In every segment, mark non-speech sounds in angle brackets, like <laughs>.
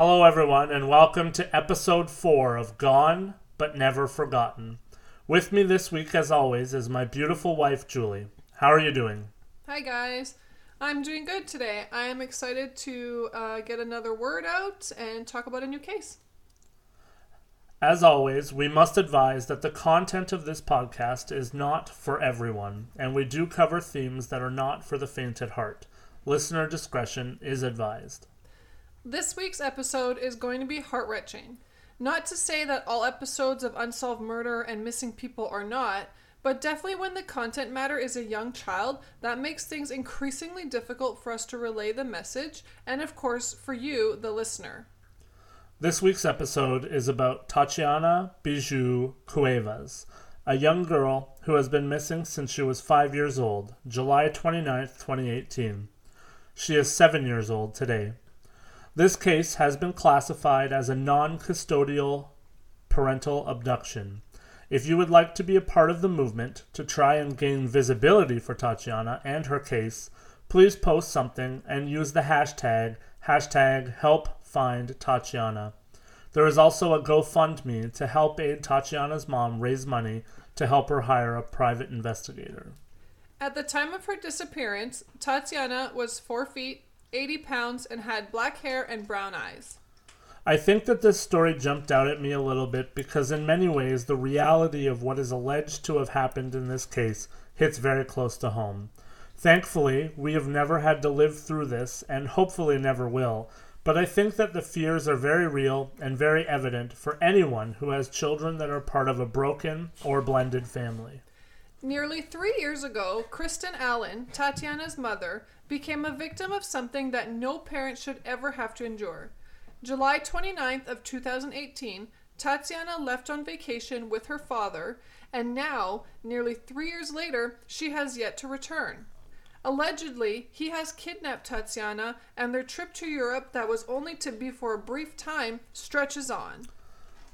Hello, everyone, and welcome to episode four of Gone But Never Forgotten. With me this week, as always, is my beautiful wife, Julie. How are you doing? Hi, guys. I'm doing good today. I am excited to uh, get another word out and talk about a new case. As always, we must advise that the content of this podcast is not for everyone, and we do cover themes that are not for the faint at heart. Listener discretion is advised. This week's episode is going to be heart wrenching. Not to say that all episodes of Unsolved Murder and Missing People are not, but definitely when the content matter is a young child, that makes things increasingly difficult for us to relay the message, and of course, for you, the listener. This week's episode is about Tatiana Bijou Cuevas, a young girl who has been missing since she was five years old, July 29th, 2018. She is seven years old today. This case has been classified as a non custodial parental abduction. If you would like to be a part of the movement to try and gain visibility for Tatiana and her case, please post something and use the hashtag hashtag help find Tatiana. There is also a GoFundMe to help aid Tatiana's mom raise money to help her hire a private investigator. At the time of her disappearance, Tatiana was 4 feet, 80 pounds, and had black hair and brown eyes. I think that this story jumped out at me a little bit because, in many ways, the reality of what is alleged to have happened in this case hits very close to home. Thankfully, we have never had to live through this, and hopefully never will, but I think that the fears are very real and very evident for anyone who has children that are part of a broken or blended family. Nearly three years ago, Kristen Allen, Tatiana's mother, became a victim of something that no parent should ever have to endure. July 29th of 2018, Tatiana left on vacation with her father, and now, nearly 3 years later, she has yet to return. Allegedly, he has kidnapped Tatiana, and their trip to Europe, that was only to be for a brief time, stretches on.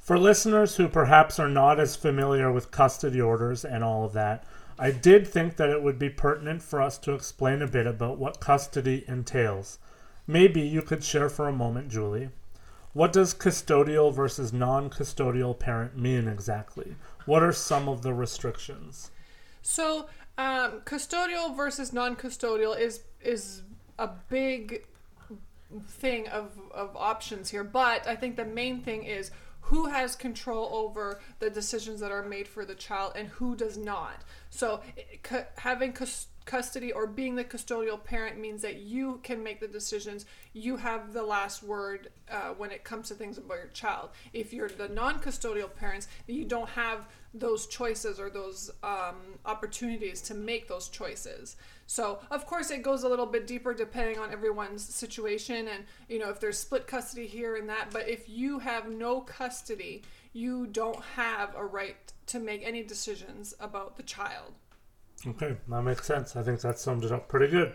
For listeners who perhaps are not as familiar with custody orders and all of that, I did think that it would be pertinent for us to explain a bit about what custody entails. Maybe you could share for a moment, Julie. What does custodial versus non custodial parent mean exactly? What are some of the restrictions? So, um, custodial versus non-custodial is is a big thing of, of options here, but I think the main thing is who has control over the decisions that are made for the child and who does not. So, eh, c- having custody or being the custodial parent means that you can make the decisions. You have the last word uh, when it comes to things about your child. If you're the non custodial parents, you don't have those choices or those um, opportunities to make those choices. So, of course, it goes a little bit deeper depending on everyone's situation and, you know, if there's split custody here and that. But if you have no custody, you don't have a right to make any decisions about the child. Okay, that makes sense. I think that summed it up pretty good.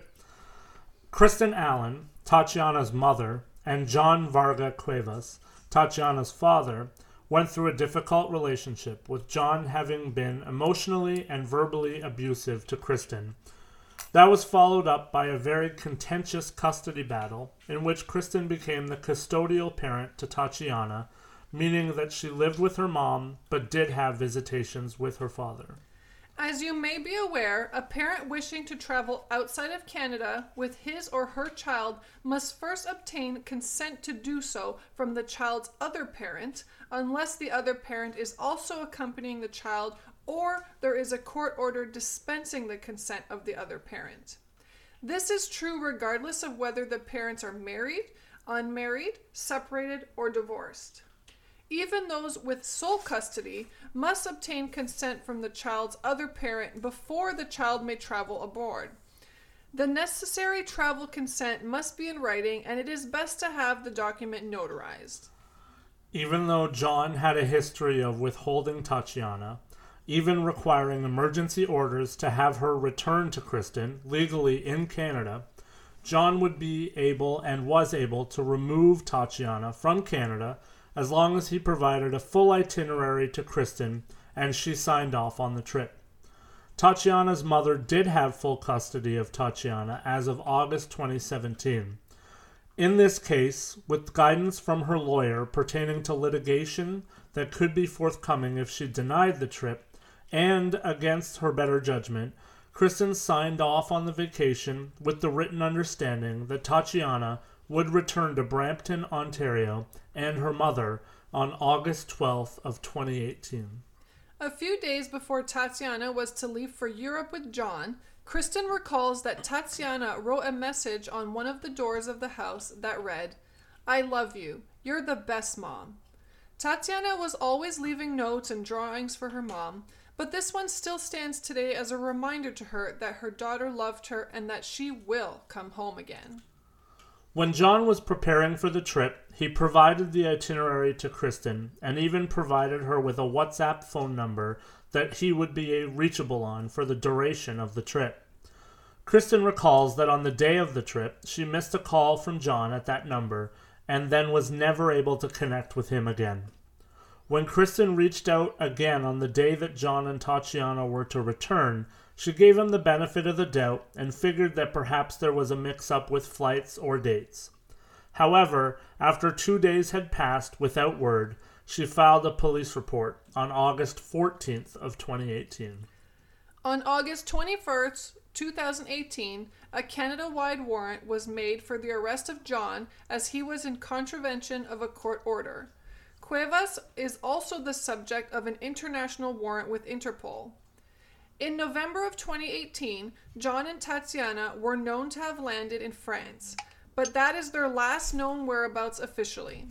Kristen Allen, Tatiana's mother, and John Varga Cuevas, Tatiana's father, went through a difficult relationship, with John having been emotionally and verbally abusive to Kristen. That was followed up by a very contentious custody battle in which Kristen became the custodial parent to Tatiana, meaning that she lived with her mom but did have visitations with her father. As you may be aware, a parent wishing to travel outside of Canada with his or her child must first obtain consent to do so from the child's other parent, unless the other parent is also accompanying the child or there is a court order dispensing the consent of the other parent. This is true regardless of whether the parents are married, unmarried, separated, or divorced. Even those with sole custody must obtain consent from the child's other parent before the child may travel abroad. The necessary travel consent must be in writing, and it is best to have the document notarized. Even though John had a history of withholding Tatiana, even requiring emergency orders to have her return to Kristen legally in Canada, John would be able and was able to remove Tatiana from Canada as long as he provided a full itinerary to Kristen and she signed off on the trip. Tatiana's mother did have full custody of Tatiana as of August 2017. In this case, with guidance from her lawyer pertaining to litigation that could be forthcoming if she denied the trip, and against her better judgment, Kristen signed off on the vacation with the written understanding that Tatiana would return to Brampton, Ontario, and her mother on August 12th of 2018. A few days before Tatiana was to leave for Europe with John, Kristen recalls that Tatiana wrote a message on one of the doors of the house that read, I love you. You're the best mom. Tatiana was always leaving notes and drawings for her mom, but this one still stands today as a reminder to her that her daughter loved her and that she will come home again. When John was preparing for the trip, he provided the itinerary to Kristen and even provided her with a WhatsApp phone number that he would be reachable on for the duration of the trip. Kristen recalls that on the day of the trip, she missed a call from John at that number and then was never able to connect with him again. When Kristen reached out again on the day that John and Tatiana were to return, she gave him the benefit of the doubt and figured that perhaps there was a mix up with flights or dates. However, after two days had passed without word, she filed a police report on August 14th of 2018. On August 21st, 2018, a Canada-wide warrant was made for the arrest of John as he was in contravention of a court order. Cuevas is also the subject of an international warrant with Interpol. In November of 2018, John and Tatiana were known to have landed in France, but that is their last known whereabouts officially.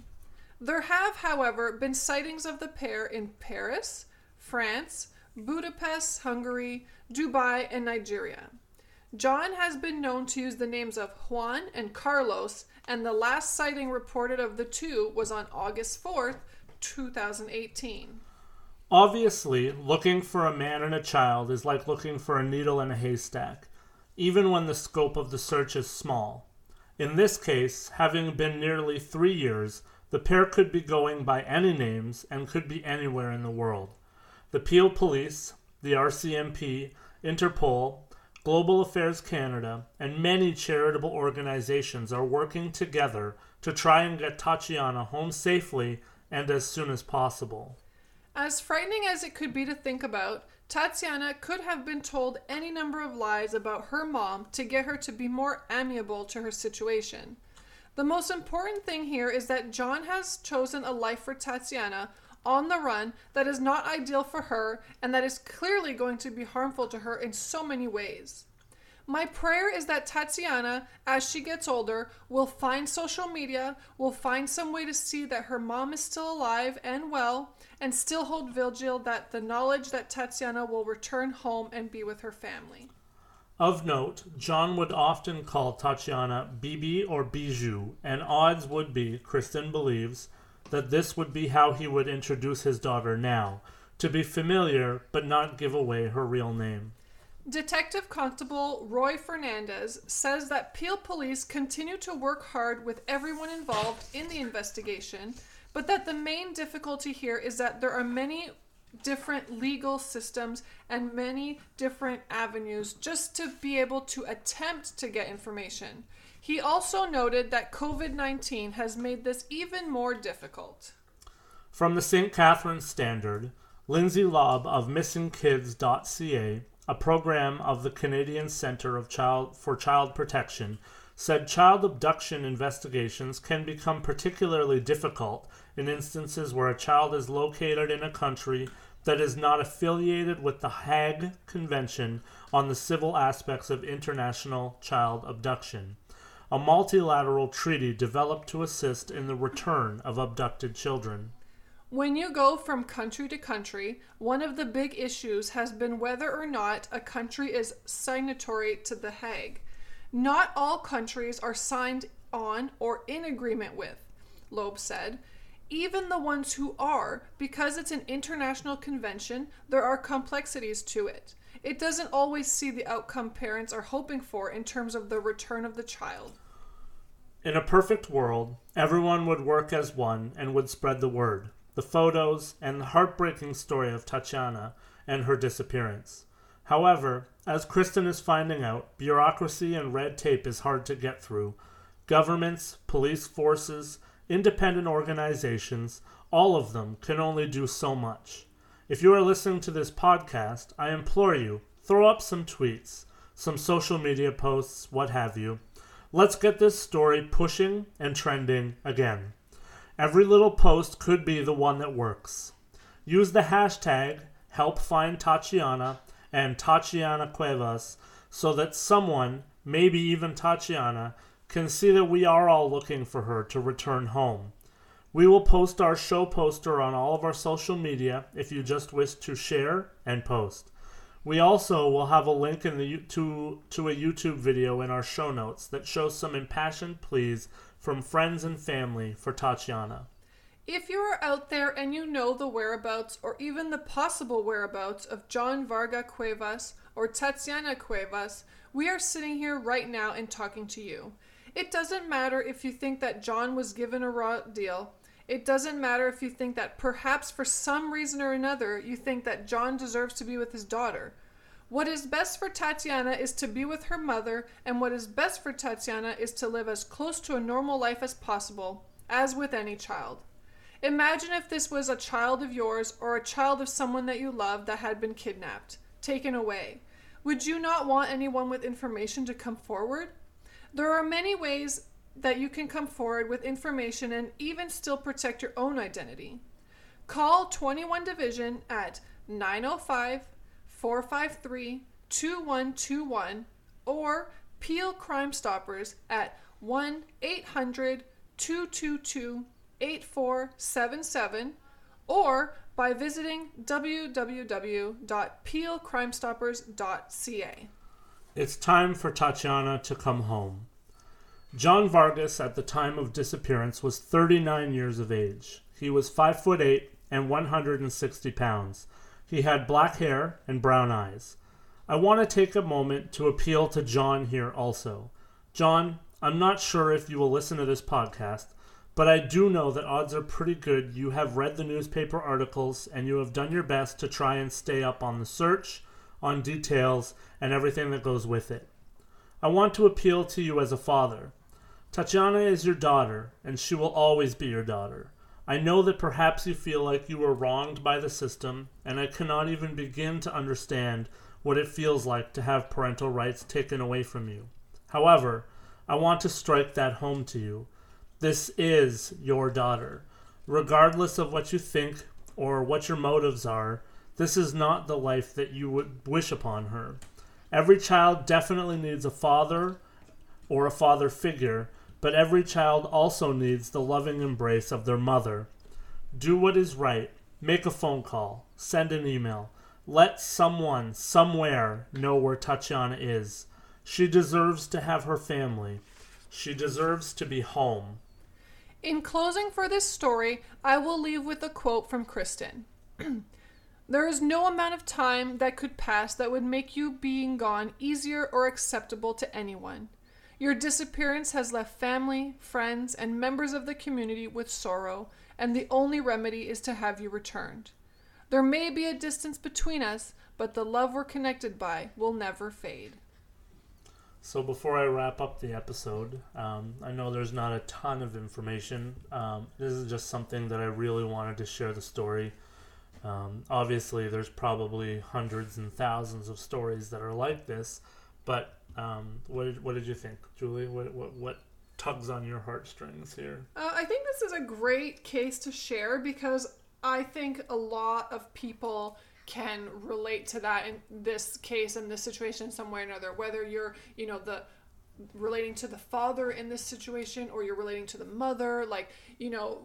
There have, however, been sightings of the pair in Paris, France, Budapest, Hungary, Dubai, and Nigeria. John has been known to use the names of Juan and Carlos, and the last sighting reported of the two was on August 4th, 2018. Obviously, looking for a man and a child is like looking for a needle in a haystack, even when the scope of the search is small. In this case, having been nearly three years, the pair could be going by any names and could be anywhere in the world. The Peel Police, the RCMP, Interpol, Global Affairs Canada, and many charitable organizations are working together to try and get Tatiana home safely and as soon as possible. As frightening as it could be to think about, Tatiana could have been told any number of lies about her mom to get her to be more amiable to her situation. The most important thing here is that John has chosen a life for Tatiana on the run that is not ideal for her and that is clearly going to be harmful to her in so many ways. My prayer is that Tatiana, as she gets older, will find social media, will find some way to see that her mom is still alive and well, and still hold vigil that the knowledge that Tatiana will return home and be with her family. Of note, John would often call Tatiana Bibi or Bijou, and odds would be, Kristen believes, that this would be how he would introduce his daughter now, to be familiar but not give away her real name. Detective Constable Roy Fernandez says that Peel Police continue to work hard with everyone involved in the investigation, but that the main difficulty here is that there are many different legal systems and many different avenues just to be able to attempt to get information. He also noted that COVID 19 has made this even more difficult. From the St. Catharines Standard, Lindsay Lobb of MissingKids.ca, a program of the Canadian Centre of Child for Child Protection, said child abduction investigations can become particularly difficult in instances where a child is located in a country that is not affiliated with the Hague Convention on the Civil Aspects of International Child Abduction, a multilateral treaty developed to assist in the return of abducted children. When you go from country to country, one of the big issues has been whether or not a country is signatory to The Hague. Not all countries are signed on or in agreement with, Lobb said. Even the ones who are, because it's an international convention, there are complexities to it. It doesn't always see the outcome parents are hoping for in terms of the return of the child. In a perfect world, everyone would work as one and would spread the word, the photos, and the heartbreaking story of Tatiana and her disappearance. However, as Kristen is finding out, bureaucracy and red tape is hard to get through. Governments, police forces, independent organizations, all of them can only do so much. If you are listening to this podcast, I implore you, throw up some tweets, some social media posts, what have you. Let's get this story pushing and trending again. Every little post could be the one that works. Use the hashtag help find Tatiana and Tatiana Cuevas so that someone, maybe even Tatiana, can see that we are all looking for her to return home. We will post our show poster on all of our social media if you just wish to share and post. We also will have a link in the to to a YouTube video in our show notes that shows some impassioned pleas from friends and family for Tatiana. If you are out there and you know the whereabouts or even the possible whereabouts of John Varga Cuevas or Tatiana Cuevas, we are sitting here right now and talking to you. It doesn't matter if you think that John was given a raw deal. It doesn't matter if you think that perhaps for some reason or another you think that John deserves to be with his daughter. What is best for Tatiana is to be with her mother, and what is best for Tatiana is to live as close to a normal life as possible, as with any child. Imagine if this was a child of yours or a child of someone that you love that had been kidnapped, taken away. Would you not want anyone with information to come forward? There are many ways that you can come forward with information and even still protect your own identity. Call 21 Division at 905 453 2121 or Peel Crime Stoppers at 1 800 222 8477 or by visiting www.peelcrimestoppers.ca. It's time for Tatiana to come home. John Vargas at the time of disappearance was 39 years of age. He was 5 foot 8 and 160 pounds. He had black hair and brown eyes. I want to take a moment to appeal to John here also. John, I'm not sure if you will listen to this podcast, but I do know that odds are pretty good you have read the newspaper articles and you have done your best to try and stay up on the search, on details, and everything that goes with it. I want to appeal to you as a father. Tatiana is your daughter, and she will always be your daughter. I know that perhaps you feel like you were wronged by the system, and I cannot even begin to understand what it feels like to have parental rights taken away from you. However, I want to strike that home to you. This is your daughter. Regardless of what you think or what your motives are, this is not the life that you would wish upon her. Every child definitely needs a father or a father figure, but every child also needs the loving embrace of their mother. Do what is right. Make a phone call. Send an email. Let someone, somewhere, know where Tatiana is. She deserves to have her family. She deserves to be home. In closing for this story, I will leave with a quote from Kristen. <clears throat> there is no amount of time that could pass that would make you being gone easier or acceptable to anyone. Your disappearance has left family, friends, and members of the community with sorrow, and the only remedy is to have you returned. There may be a distance between us, but the love we're connected by will never fade. So before I wrap up the episode, um, I know there's not a ton of information. Um, this is just something that I really wanted to share the story. Um, obviously, there's probably hundreds and thousands of stories that are like this, but um, what did what did you think, Julie? What what what tugs on your heartstrings here? Uh, I think this is a great case to share because I think a lot of people can relate to that in this case in this situation in some way or another whether you're you know the relating to the father in this situation or you're relating to the mother like you know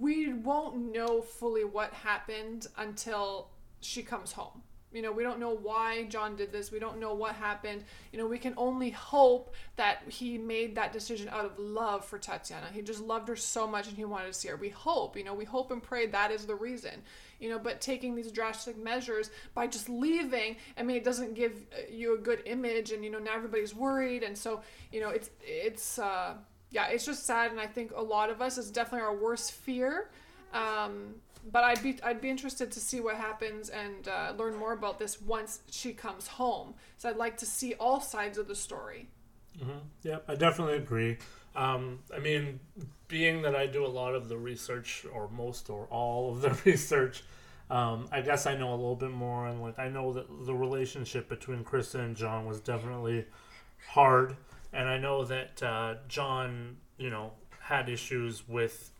we won't know fully what happened until she comes home you know, we don't know why John did this. We don't know what happened. You know, we can only hope that he made that decision out of love for Tatiana. He just loved her so much and he wanted to see her. We hope, you know, we hope and pray that is the reason. You know, but taking these drastic measures by just leaving, I mean, it doesn't give uh, you a good image and you know, now everybody's worried and so, you know, it's it's uh yeah, it's just sad and I think a lot of us is definitely our worst fear. Um but I'd be I'd be interested to see what happens and uh, learn more about this once she comes home. So I'd like to see all sides of the story. Mm-hmm. Yeah, I definitely agree. Um, I mean, being that I do a lot of the research, or most or all of the <laughs> research, um, I guess I know a little bit more. And like, I know that the relationship between Kristen and John was definitely hard. And I know that uh, John, you know, had issues with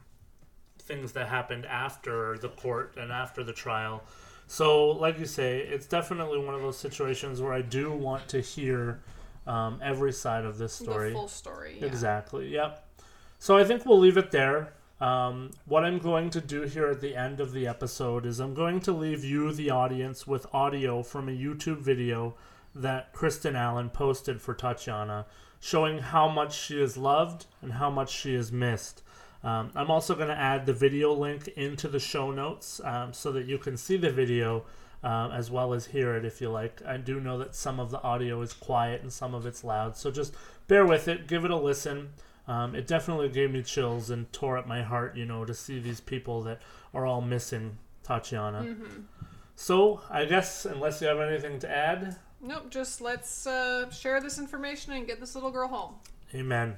things that happened after the court and after the trial. So, like you say, it's definitely one of those situations where I do want to hear um, every side of this story. The full story. Yeah. Exactly. Yep. So I think we'll leave it there. Um, what I'm going to do here at the end of the episode is I'm going to leave you, the audience, with audio from a YouTube video that Kristen Allen posted for Tatiana, showing how much she is loved and how much she is missed. Um, I'm also going to add the video link into the show notes um, so that you can see the video uh, as well as hear it if you like. I do know that some of the audio is quiet and some of it's loud, so just bear with it, give it a listen. Um, it definitely gave me chills and tore at my heart, you know, to see these people that are all missing Tatiana. Mm-hmm. So, I guess, unless you have anything to add. Nope, just let's uh, share this information and get this little girl home. Amen.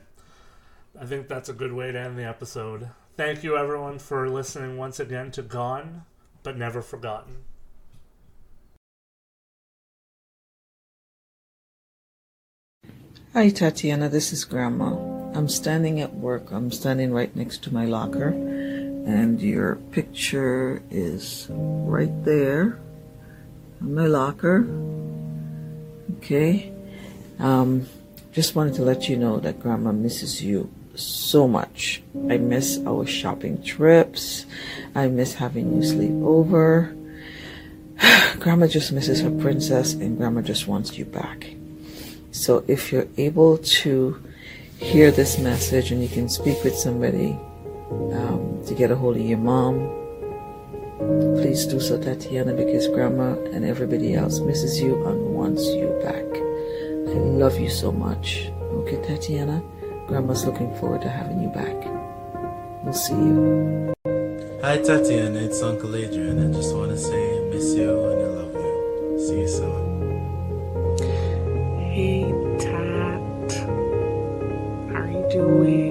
I think that's a good way to end the episode. Thank you, everyone, for listening once again to Gone, but Never Forgotten. Hi, Tatiana. This is Grandma. I'm standing at work. I'm standing right next to my locker, and your picture is right there on my locker. Okay. Um, just wanted to let you know that Grandma misses you so much. I miss our shopping trips. I miss having you sleep over. <sighs> Grandma just misses her princess, and Grandma just wants you back. So if you're able to hear this message and you can speak with somebody um, to get a hold of your mom, please do so, Tatiana, because Grandma and everybody else misses you and wants you back. I love you so much. Okay, Tatiana? Grandma's looking forward to having you back. We'll see you. Hi, Tatiana. It's Uncle Adrian. I just want to say I miss you and I love you. See you soon. Hey, Tat. How are you doing?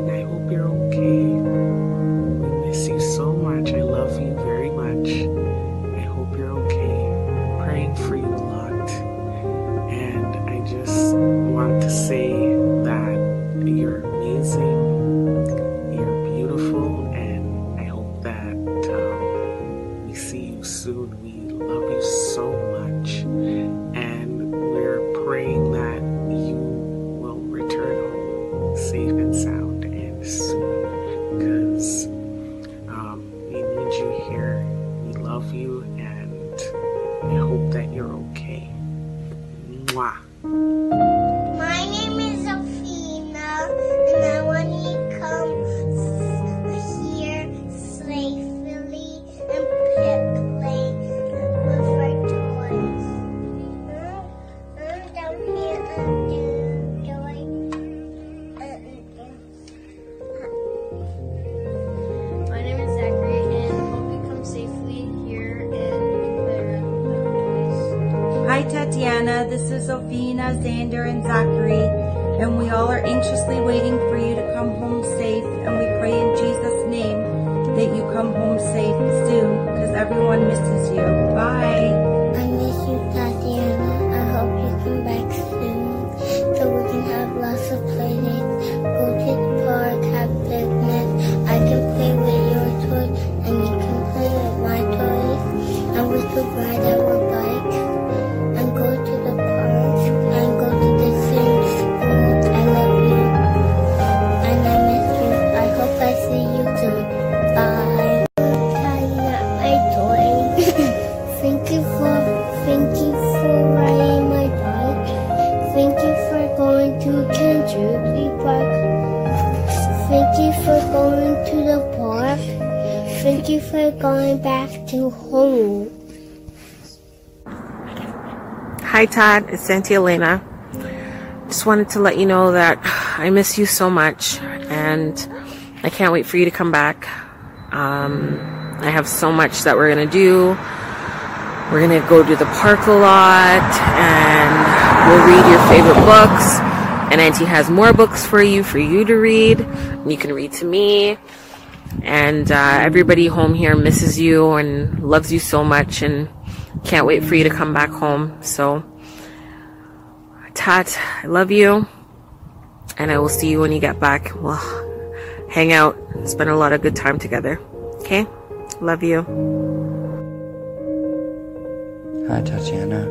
Tatiana. This Xander, and Zachary, and we all are anxiously waiting for you to come home safe. And we pray in Jesus' name that you come home safe soon, because everyone misses you. Bye. I miss you, Tatiana. I hope you come back soon so we can have lots of play. To home. Hi, Tat. It's Santi Elena. Just wanted to let you know that I miss you so much, and I can't wait for you to come back. Um, I have so much that we're gonna do. We're gonna go to the park a lot, and we'll read your favorite books. And Auntie has more books for you for you to read. And you can read to me. And uh, everybody home here misses you and loves you so much and can't wait for you to come back home. So, Tat, I love you. And I will see you when you get back. We'll hang out, spend a lot of good time together. Okay? Love you. Hi, Tatiana.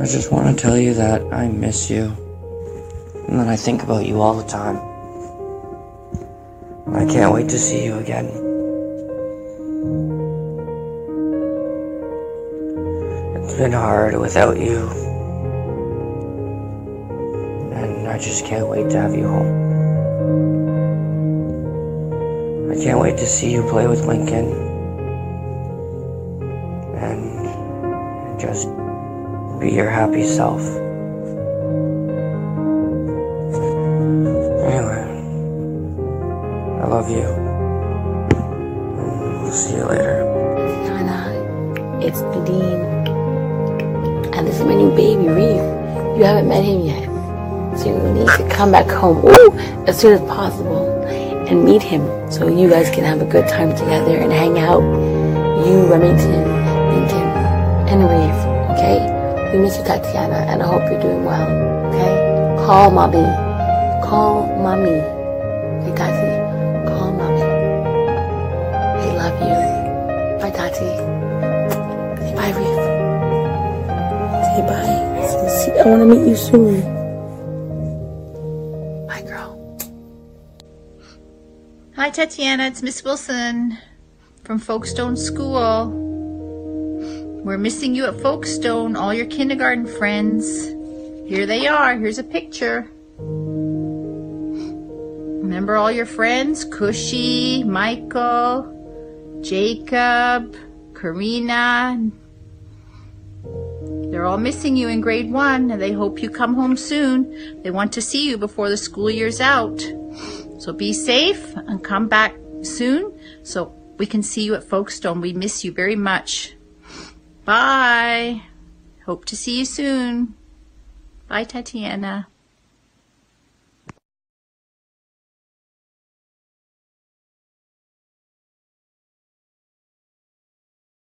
I just want to tell you that I miss you. And that I think about you all the time. I can't wait to see you again. It's been hard without you. And I just can't wait to have you home. I can't wait to see you play with Lincoln. And just be your happy self. Love you. We'll see you later. Nana, it's Nadine. And this is my new baby, Reeve. You haven't met him yet. So you need to come back home ooh, as soon as possible and meet him so you guys can have a good time together and hang out. You, Remington, Lincoln, and Reeve, okay? We miss you, Tatiana, and I hope you're doing well, okay? Call mommy. Call mommy. Hey, Tati, I want to meet you soon. Bye, girl. Hi, Tatiana. It's Miss Wilson from Folkestone School. We're missing you at Folkestone, all your kindergarten friends. Here they are. Here's a picture. Remember all your friends? Cushy, Michael, Jacob, Karina. They're all missing you in grade one and they hope you come home soon. They want to see you before the school year's out. So be safe and come back soon so we can see you at Folkestone. We miss you very much. Bye. Hope to see you soon. Bye, Tatiana.